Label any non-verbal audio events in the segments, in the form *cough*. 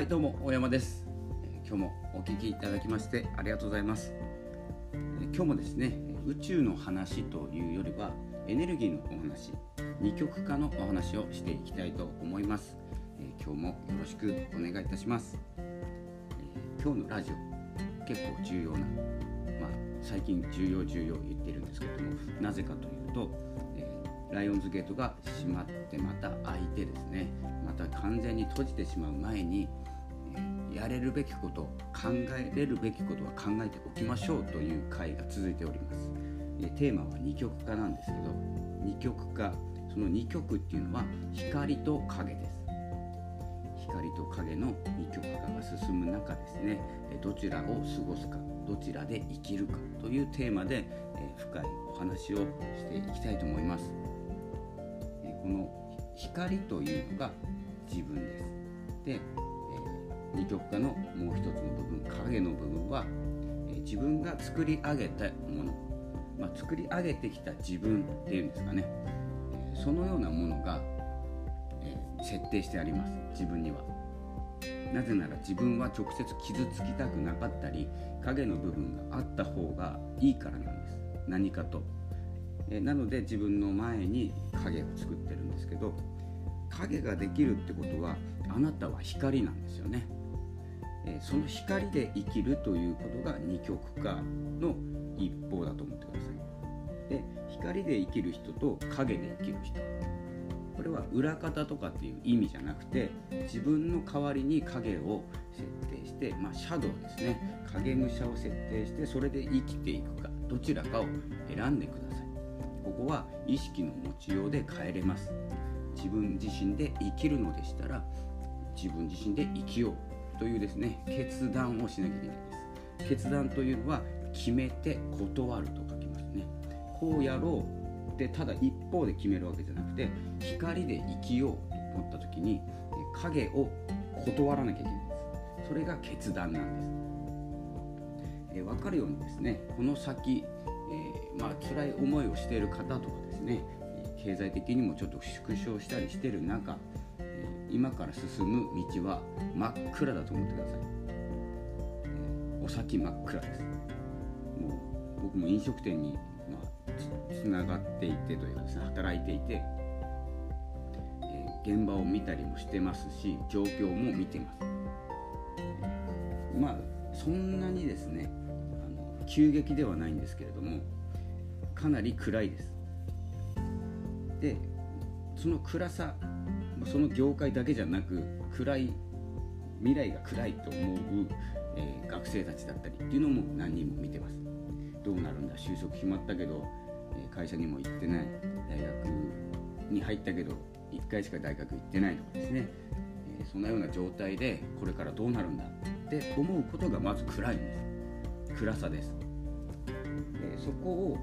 はいどうも大山です。今日もお聞きいただきましてありがとうございます。え今日もですね宇宙の話というよりはエネルギーのお話二極化のお話をしていきたいと思います。え今日もよろしくお願いいたします。え今日のラジオ結構重要なまあ最近重要重要言ってるんですけれどもなぜかというと、えライオンズゲートが閉まってまた開いてですねまた完全に閉じてしまう前に、やれるべきこと考えれるべきことは考えておきましょうという回が続いております、テーマは二極化なんですけど二極化その二極っていうのは光と影です。光と影の二極化が進む中ですねどちらを過ごすかどちらで生きるかというテーマで、深いお話をしていきたいと思います。この光というのが自分です。で、二極化のもう一つの部分影の部分は、え自分が作り上げたもの、まあ、作り上げてきた自分っていうんですかね、えそのようなものが、え設定してあります。自分には。なぜなら自分は直接傷つきたくなかったり影の部分があった方がいいからなんです。何かと、えなので自分の前に影を作ってるんですけど影ができるってことはあなたは光なんですよね、えその光で生きるということが二極化の一方だと思ってください。で光で生きる人と影で生きる人。これは裏方とかっていう意味じゃなくて自分の代わりに影を設定して、まあ、シャドウですね。影武者を設定してそれで生きていくかどちらかを選んでください。ここは意識の持ちようで変えれます。自分自身で生きるのでしたら自分自身で生きようというですね決断をしなきゃいけないです。決断というのは決めて断ると書きますね。こうやろうってただ一方で決めるわけじゃなくて光で生きようと思った時にえ影を断らなきゃいけないんです。それが決断なんです。えー分かるようにですねこの先、えーまあ辛い思いをしている方とかですね経済的にもちょっと縮小したりしてる中今から進む道は真っ暗だと思ってください、えーお先真っ暗です。もう僕も飲食店に、まあ、つながっていてというかですね働いていて、えー現場を見たりもしてますし状況も見てます。まあそんなにですねあの急激ではないんですけれどもかなり暗いです。でその暗さその業界だけじゃなく暗い未来が暗いと思う、えー学生たちだったりっていうのも何人も見てます。どうなるんだ？就職決まったけど、えー会社にも行ってない。大学に入ったけど1回しか大学行ってないとかですね、えーそんなような状態でこれからどうなるんだ？って思うことがまず暗いんです。暗さです。でそこを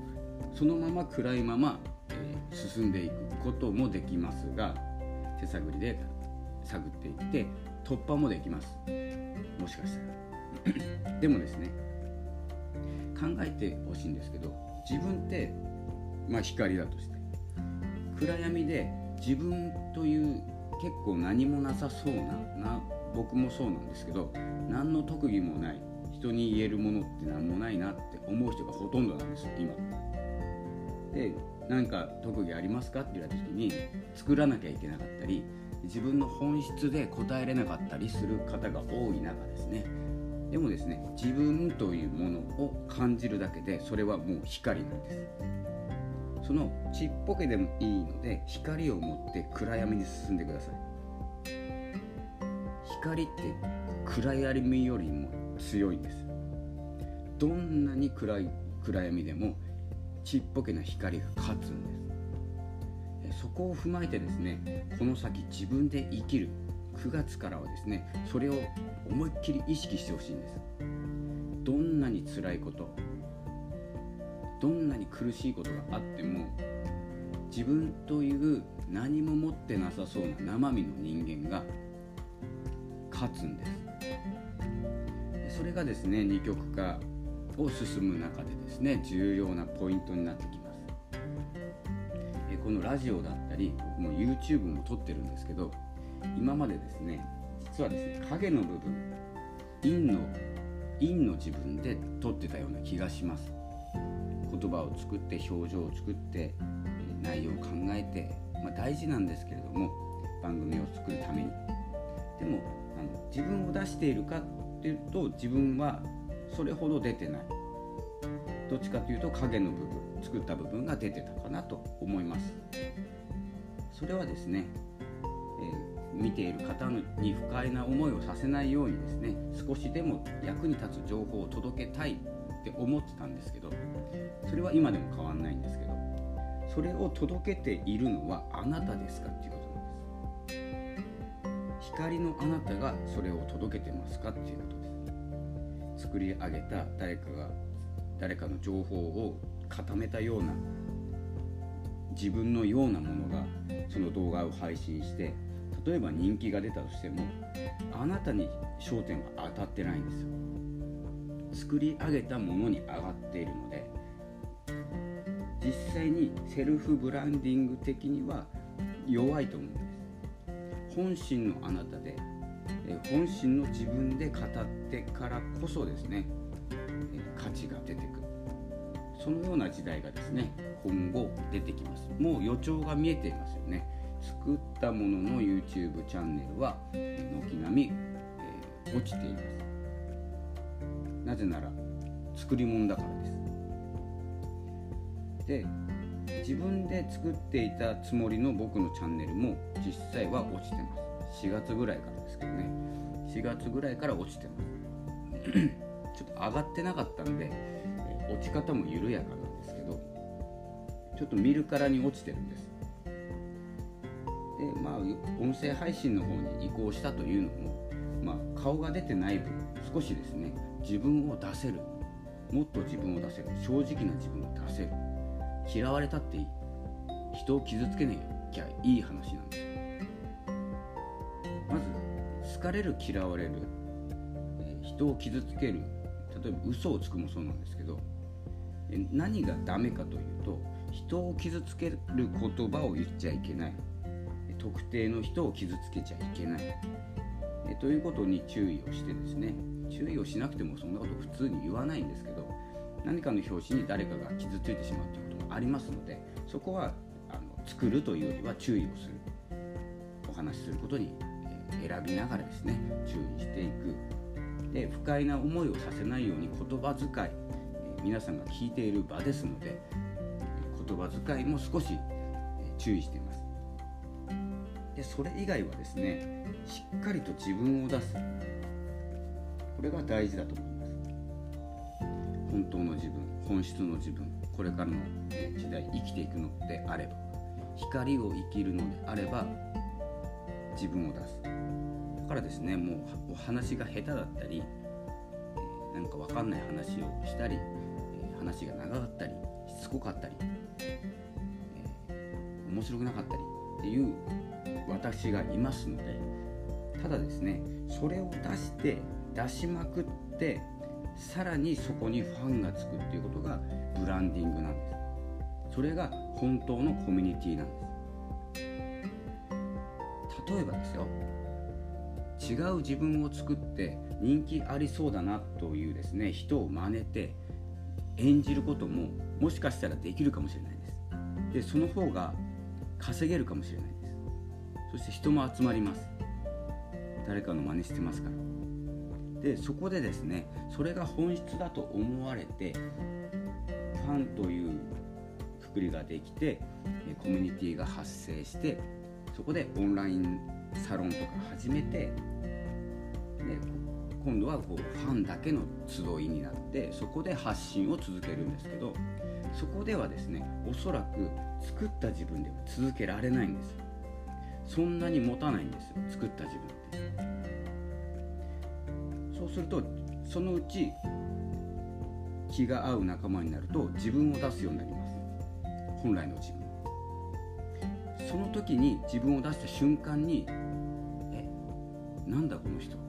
そのまま暗いまま、えー進んでいくこともできますが手探りで探っていって突破もできます。もしかしたら。*clears throat* でもですね考えてほしいんですけど自分って、まあ、光だとして暗闇で自分という結構何もなさそうなな僕もそうなんですけど何の特技もない人に言えるものって何もないなって思う人がほとんどなんですよ今。で何か特技ありますか？って言われた時に作らなきゃいけなかったり自分の本質で答えれなかったりする方が多い中ですね。でもですね自分というものを感じるだけでそれはもう光なんです。そのちっぽけでもいいので光を持って暗闇に進んでください。光って暗闇よりも強いんです。どんなに暗い暗闇でもちっぽけな光が勝つんです。そこを踏まえてですねこの先自分で生きる9月からはですねそれを思いっきり意識してほしいんです。どんなに辛いことどんなに苦しいことがあっても自分という何も持ってなさそうな生身の人間が勝つんです。それがですね二極化を進む中でですね重要なポイントになってきます。えこのラジオだったり僕も YouTube も撮ってるんですけど今までですね実はですね影の部分陰の陰の自分で撮ってたような気がします。言葉を作って表情を作って内容を考えて、まあ、大事なんですけれども番組を作るために。でもあの自分を出しているかっていうと自分はそれほど出てない。どっちかというと影の部分作った部分が出てたかなと思います。それはですね、えー、見ている方に不快な思いをさせないようにですね少しでも役に立つ情報を届けたいって思ってたんですけどそれは今でも変わんないんですけどそれを届けているのはあなたですかっていうことなんです。光のあなたがそれを届けてますかっていうことです。作り上げた誰かが誰かの情報を固めたような自分のようなものがその動画を配信して例えば人気が出たとしてもあなたに焦点が当たってないんですよ。作り上げたものに上がっているので実際にセルフブランディング的には弱いと思うんです。本心のあなたで本心の自分で語ってからこそですね価値が出てくる。そのような時代がですね今後出てきます。もう予兆が見えていますよね。作ったものの YouTube チャンネルは軒並み、えー、落ちています。なぜなら作り物だからです。で自分で作っていたつもりの僕のチャンネルも実際は落ちてます。4月ぐらいからですけどね。4月ぐらいから落ちてます。*clears throat* ちょっと上がってなかったんで落ち方も緩やかなんですけどちょっと見るからに落ちてるんです。でまあ音声配信の方に移行したというのも、まあ、顔が出てない分少しですね自分を出せるもっと自分を出せる正直な自分を出せる嫌われたっていい人を傷つけなきゃいい話なんですよ。好かれる嫌われる、え人を傷つける。例えば嘘をつくもそうなんですけど何がダメかというと人を傷つける言葉を言っちゃいけない。特定の人を傷つけちゃいけない。えということに注意をしてですね注意をしなくてもそんなこと普通に言わないんですけど何かの表紙に誰かが傷ついてしまうということもありますのでそこはあの作るというよりは注意をする。お話しすることに、選びながらですね注意していく。で不快な思いをさせないように言葉遣い皆さんが聞いている場ですので言葉遣いも少し注意しています。でそれ以外はですねしっかりと自分を出す。これが大事だと思います。本当の自分本質の自分これからの時代生きていくのであれば光を生きるのであれば自分を出す。だからですねもうお話が下手だったりなんか分かんない話をしたり話が長かったりしつこかったり、え、面白くなかったりっていう私がいますのでただですねそれを出して出しまくってさらにそこにファンがつくっていうことがブランディングなんです。それが本当のコミュニティなんです。例えばですよ。違う自分を作って人気ありそうだなというですね人を真似て演じることももしかしたらできるかもしれないです。でその方が稼げるかもしれないです。そして人も集まります。誰かの真似してますから。でそこでですねそれが本質だと思われてファンというくくりができてコミュニティが発生してそこでオンラインサロンとか始めてで今度はこうファンだけの集いになってそこで発信を続けるんですけどそこではですねおそらく作った自分では続けられないんです。そんなに持たないんですよ作った自分って。そうするとそのうち気が合う仲間になると自分を出すようになります。本来の自分。その時に自分を出した瞬間にえなんだこの人っ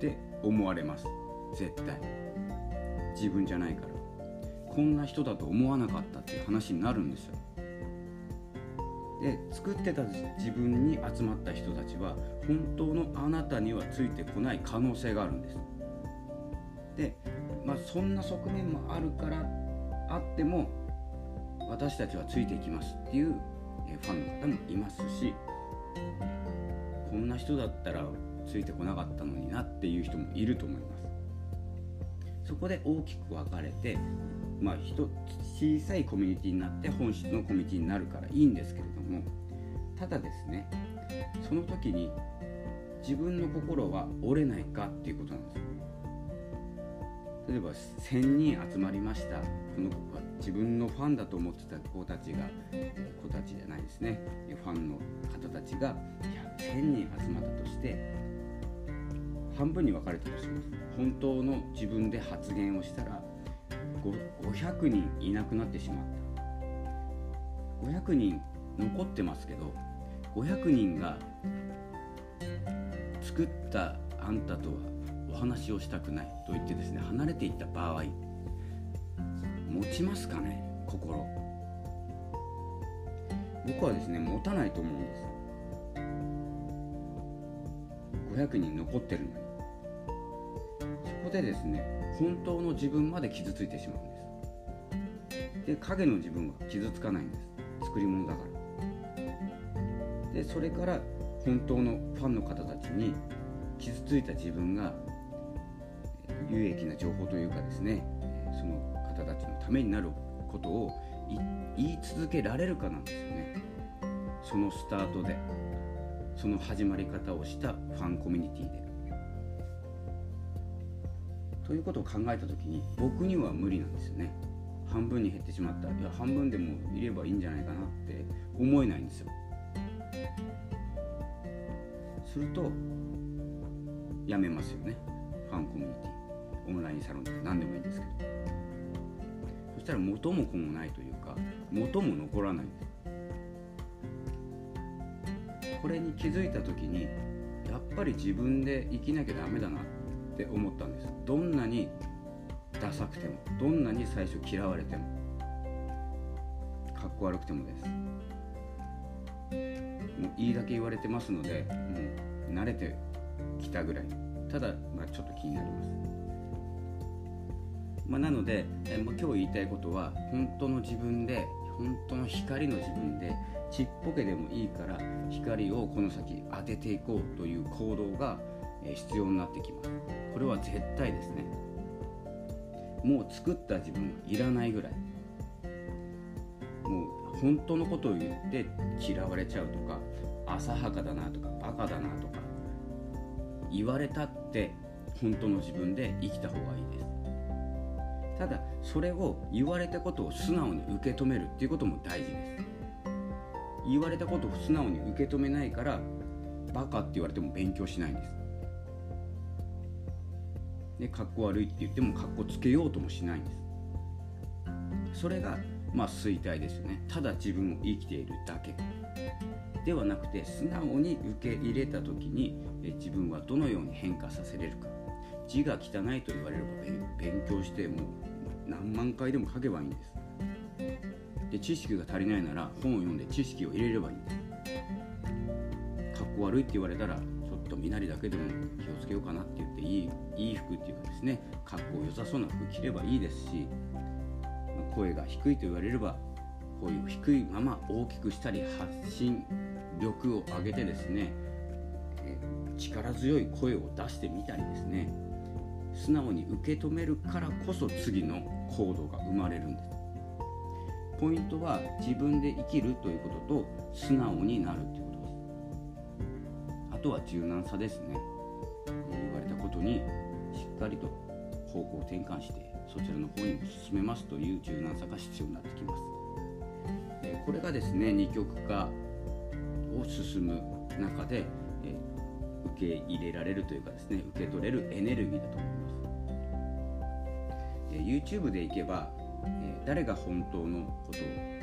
て思われます。絶対。自分じゃないから。こんな人だと思わなかったっていう話になるんですよ。で作ってた自分に集まった人たちは本当のあなたにはついてこない可能性があるんです。で、まあ、そんな側面もあるからあっても私たちはついていきますっていうファンの方もいますしこんな人だったらついてこなかったのになっていう人もいると思います。そこで大きく分かれてまあ小さいコミュニティになって本質のコミュニティになるからいいんですけれどもただですねその時に自分の心は折れないかっていうことなんですよ。例えば1000人集まりました。この子は自分のファンだと思ってた子たちが子たちじゃないですね。ファンの方たちが1000人集まったとして半分に分かれてるとします。本当の自分で発言をしたら500人いなくなってしまった。500人残ってますけど500人が作ったあんたとはお話をしたくないと言ってですね離れていった場合持ちますかね？心。僕はですね持たないと思うんです500人残ってるのに。そこでですね本当の自分まで傷ついてしまうんです。で影の自分は傷つかないんです。作り物だから。でそれから本当のファンの方たちに傷ついた自分が有益な情報というかですねためになることを言い続けられるかなんですよね。そのスタートでその始まり方をしたファンコミュニティで。ということを考えた時に僕には無理なんですよね。半分に減ってしまった。いや半分でもいればいいんじゃないかなって思えないんですよ。するとやめますよね。ファンコミュニティ。オンラインサロンとか何でもいいんですけど。したら元も子もないというか元も残らない。んですこれに気づいた時にやっぱり自分で生きなきゃダメだなって思ったんです。どんなにダサくてもどんなに最初嫌われてもかっこ悪くてもです。もういいだけ言われてますのでもう慣れてきたぐらい。ただ、まあ、ちょっと気になります、まあ、なので、え今日言いたいことは本当の自分で本当の光の自分でちっぽけでもいいから光をこの先当てていこうという行動が必要になってきます。これは絶対ですね。もう作った自分はいらないぐらい。もう本当のことを言って嫌われちゃうとか浅はかだなとかバカだなとか言われたって本当の自分で生きた方がいいです。ただそれを言われたことを素直に受け止めるっていうことも大事です。言われたことを素直に受け止めないからバカって言われても勉強しないんです。でかっこ悪いって言ってもかっこつけようともしないんです。それがまあ衰退ですよね。ただ自分を生きているだけ。ではなくて素直に受け入れた時に自分はどのように変化させれるか。字が汚いと言われれば勉強しても何万回でも書けばいいんです。で知識が足りないなら本を読んで知識を入れればいいんです。かっこ悪いって言われたらちょっと身なりだけでも気をつけようかなって言っていいいい服っていうかですねかっこよさそうな服着ればいいですし声が低いと言われれば声を低いまま大きくしたり発信力を上げてですね力強い声を出してみたりですね。素直に受け止めるからこそ次の行動が生まれるんです。ポイントは自分で生きるということと素直になるということです。あとは柔軟さですね。言われたことにしっかりと方向転換してそちらの方にも進めますという柔軟さが必要になってきます。これがですね二極化を進む中で受け入れられるというかですね受け取れるエネルギーだと思います、YouTube でいけば、え誰が本当のことを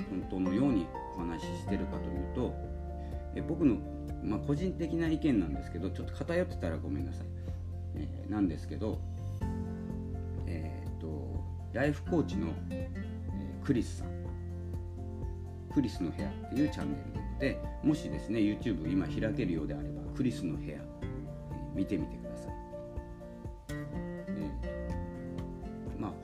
本当のようにお話ししてるかというと、え僕の、まあ、個人的な意見なんですけどちょっと偏ってたらごめんなさい、え、なんですけどえー、っとライフコーチの、えクリスさん。クリスの部屋っていうチャンネルなのでもしですね YouTube 今開けるようであればクリスの部屋、見てみてく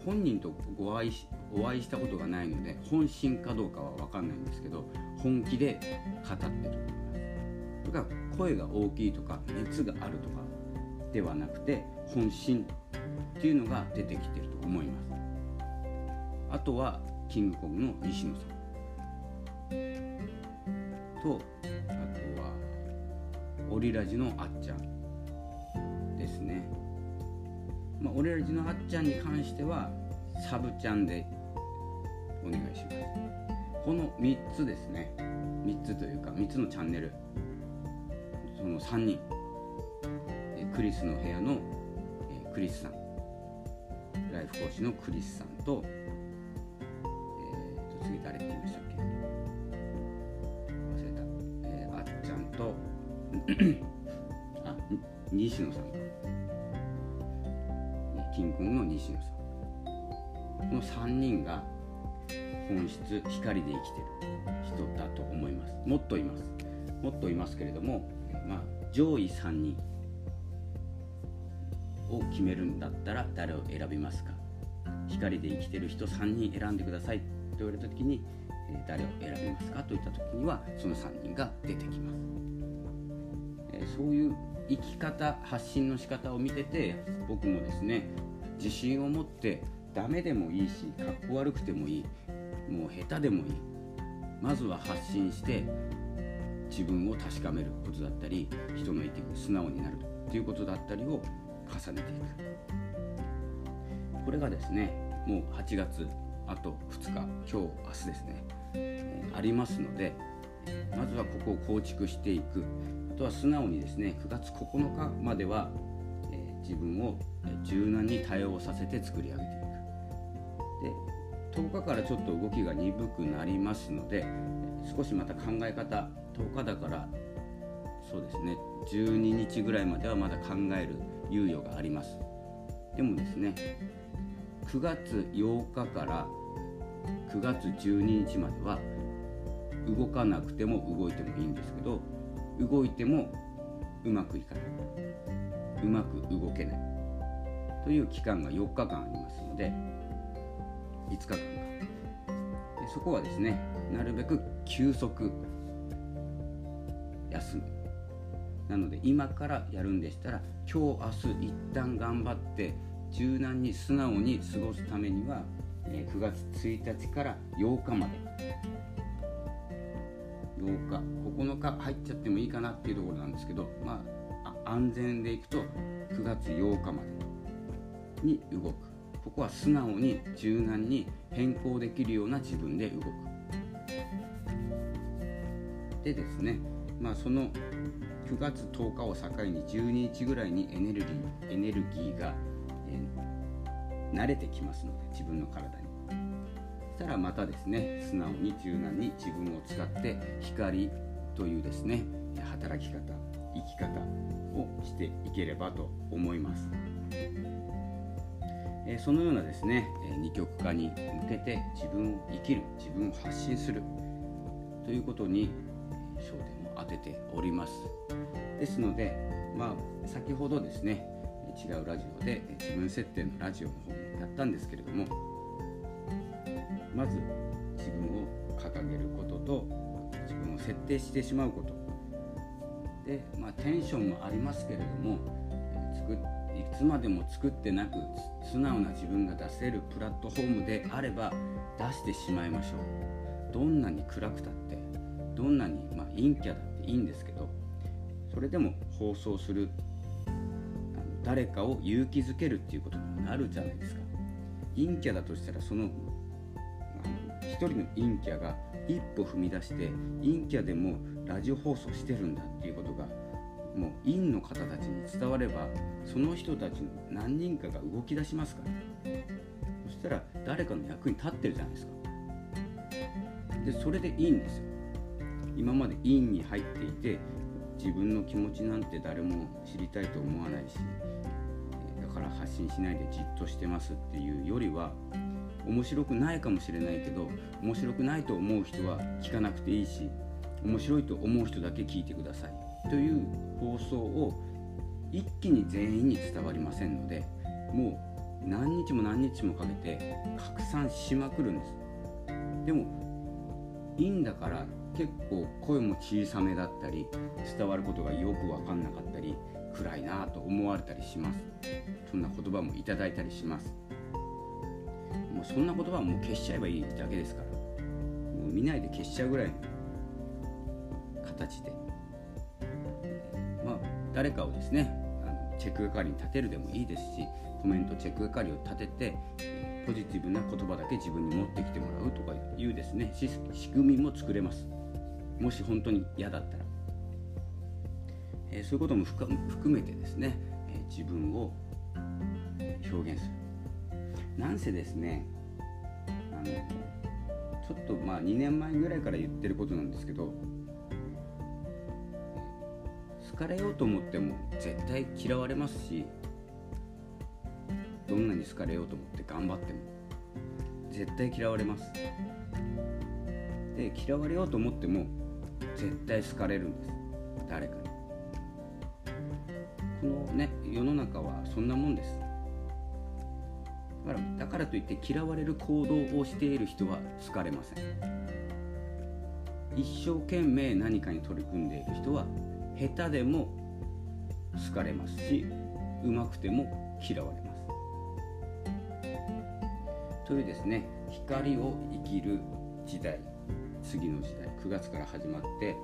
本人とご愛お会いしたことがないので本心かどうかは分かんないんですけど本気で語ってるとか声が大きいとか熱があるとかではなくて本心っていうのが出てきてると思います。あとはキングコングの西野さん。とあとはオリラジのあっちゃん。ですね。まあオリラジのあっちゃんに関してはサブちゃんでお願いします。この3つですね。3つというか3つのチャンネル。その3人。クリスの部屋のクリスさん。ライフ講師のクリスさんと,、えー、と次誰って言いましたっけ？忘れた、えー、あっちゃんと *coughs* あ西野さんか。金婚の西野さん。この3人が本質光で生きてる人だと思います。もっといます。もっといますけれども、まあ、上位3人を決めるんだったら誰を選びますか？光で生きてる人3人選んでください。と言われた時に、誰を選びますか？といった時にはその3人が出てきます、そういう生き方発信の仕方を見てて僕もですね自信を持ってダメでもいいしかっこ悪くてもいい。もう下手でもいい。まずは発信して自分を確かめることだったり人の意見に素直になると。いうことだったりを重ねていく。これがですねもう8月あと2日今日明日ですね、え、ありますのでまずはここを構築していく。あとは素直にですね9月9日までは、え、自分を柔軟に対応させて作り上げていく。10日からちょっと動きが鈍くなりますので少しまた考え方10日だからそうですね12日ぐらいまではまだ考える猶予があります。でもですね9月8日から9月12日までは動かなくても動いてもいいんですけど動いてもうまくいかない。うまく動けない。という期間が4日間ありますので5日間。かでそこはですねなるべく休息休む。なので今からやるんでしたら今日明日一旦頑張って柔軟に素直に過ごすためには、9月1日から8日まで。8日。9日。入っちゃってもいいかなっていうところなんですけどまあ安全でいくと9月8日までに動く。こは素直に柔軟に変更できるような自分で動く。でですねまあその9月10日を境に12日ぐらいにエネルギーエネルギーが、えー、慣れてきますので自分の体に。そしたらまたですね素直に柔軟に自分を使って光というですね働き方生き方をしていければと思います、え、そのようなですね二極化に向けて自分を生きる自分を発信するということに焦点を当てております。ですのでまあ先ほどですね違うラジオで自分設定のラジオの方もやったんですけれどもまず自分を掲げることと自分を設定してしまうこと。で、まあ、テンションもありますけれどもつまでも作ってなく素直な自分が出せるプラットフォームであれば出してしまいましょう。どんなに暗くたってどんなに、まあ、陰キャだっていいんですけどそれでも放送する誰かを勇気づけるっていうことになるじゃないですか。陰キャだとしたらその一人の陰キャが一歩踏み出して陰キャでもラジオ放送してるんだっていうことがもう陰の方たちに伝わればその人たちの何人かが動き出しますから。そしたら誰かの役に立ってるじゃないですか。でそれでいいんですよ。今まで陰に入っていて自分の気持ちなんて誰も知りたいと思わないしだから発信しないでじっとしてますっていうよりは面白くないかもしれないけど面白くないと思う人は聞かなくていいし面白いと思う人だけ聞いてください。という放送を一気に全員に伝わりませんのでもう何日も何日もかけて拡散しまくるんです。でもいいんだから結構声も小さめだったり伝わることがよく分かんなかったり暗いなと思われたりします。そんな言葉もいただいたりします。もうそんな言葉はもう消しちゃえばいいだけですから。もう見ないで消しちゃうぐらいの形で。誰かをですねあのチェック係に立てるでもいいですしコメントチェック係を立ててポジティブな言葉だけ自分に持ってきてもらうとかいうですね仕組みも作れます。もし本当に嫌だったら、えー、そういうことも含めてですね、えー、自分を表現する。なんせですねあのちょっとまあ2年前ぐらいから言ってることなんですけど好かれようと思っても絶対嫌われますしどんなに好かれようと思って頑張っても絶対嫌われます。で嫌われようと思っても絶対好かれるんです。誰かに。このね世の中はそんなもんです。だからだからといって嫌われる行動をしている人は好かれません。一生懸命何かに取り組んでいる人は下手でも好かれますしうまくても嫌われます。というですね光を生きる時代次の時代9月から始まって、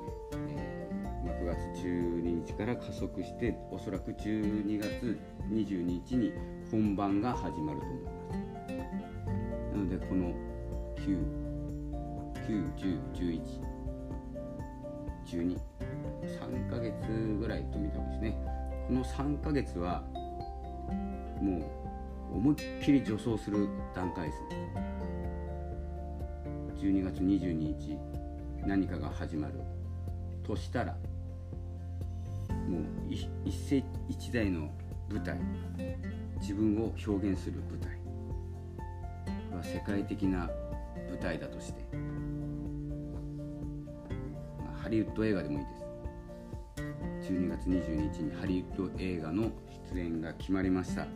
えーまあ、9月12日から加速しておそらく12月22日に本番が始まると思います。なのでこの9 9 10 11 12月ぐらいと見たんですね。この3ヶ月はもう思いっきり助走する段階ですね。12月22日何かが始まる。としたらもう一世一代の舞台自分を表現する舞台。これは世界的な舞台だとして、まあ、ハリウッド映画でもいいです。12月22日にハリウッド映画の出演が決まりました。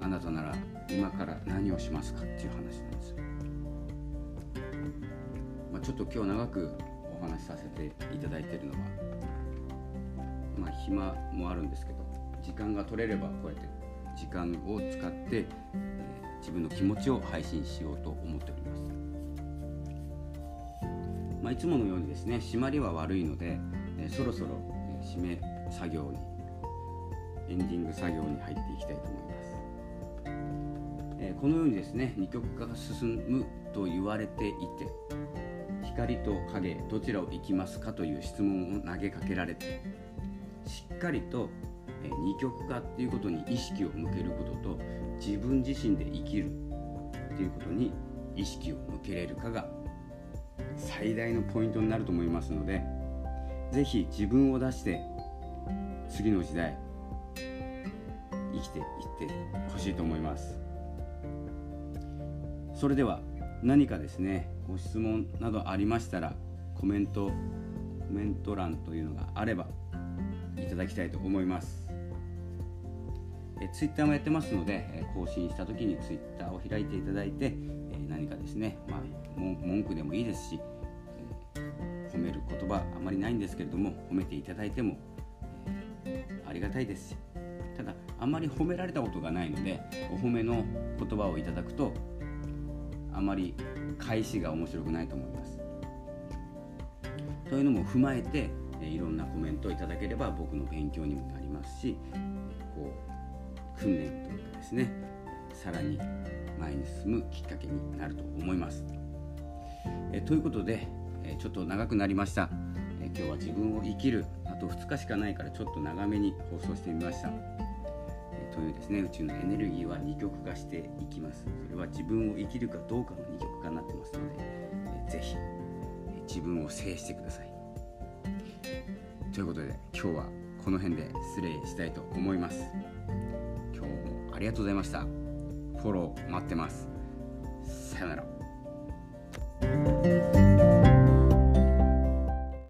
あなたなら今から何をしますかっていう話なんです。よ、まあ、ちょっと今日長くお話しさせていただいてるのはまあ暇もあるんですけど時間が取れればこうやって時間を使って、自分の気持ちを配信しようと思っております、まあ、いつものようにですね締まりは悪いので、え、そろそろ、え、締め作業にエンディング作業に入っていきたいと思います。えこのようにですね二極化が進むと言われていて光と影どちらを行きますかという質問を投げかけられてしっかりと二極化っていうことに意識を向けることと自分自身で生きるっていうことに意識を向けれるかが最大のポイントになると思いますので是非自分を出して次の時代生きていってほしいと思います。それでは何かですねご質問などありましたらコメントコメント欄というのがあればいただきたいと思いますえツイッターもやってますので更新した時にツイッターを開いていただいて何かですね、まあ、文句でもいいですしえ褒める言葉あまりないんですけれども褒めていただいてもありがたいですしただあまり褒められたことがないのでお褒めの言葉をいただくとあまり返しが面白くないと思います。というのも踏まえていろんなコメントをいただければ僕の勉強にもなりますしこう訓練というかですねさらに前に進むきっかけになると思います。えということでえちょっと長くなりました。え今日は自分を生きるあと2日しかないからちょっと長めに放送してみました。えというですね宇宙のエネルギーは二極化していきます。それは自分を生きるかどうかの二極化になってますので、えぜひ、え自分を制してください。ということで今日はこの辺で失礼したいと思います。今日もありがとうございました。フォロー待ってます。さよなら。Thank you.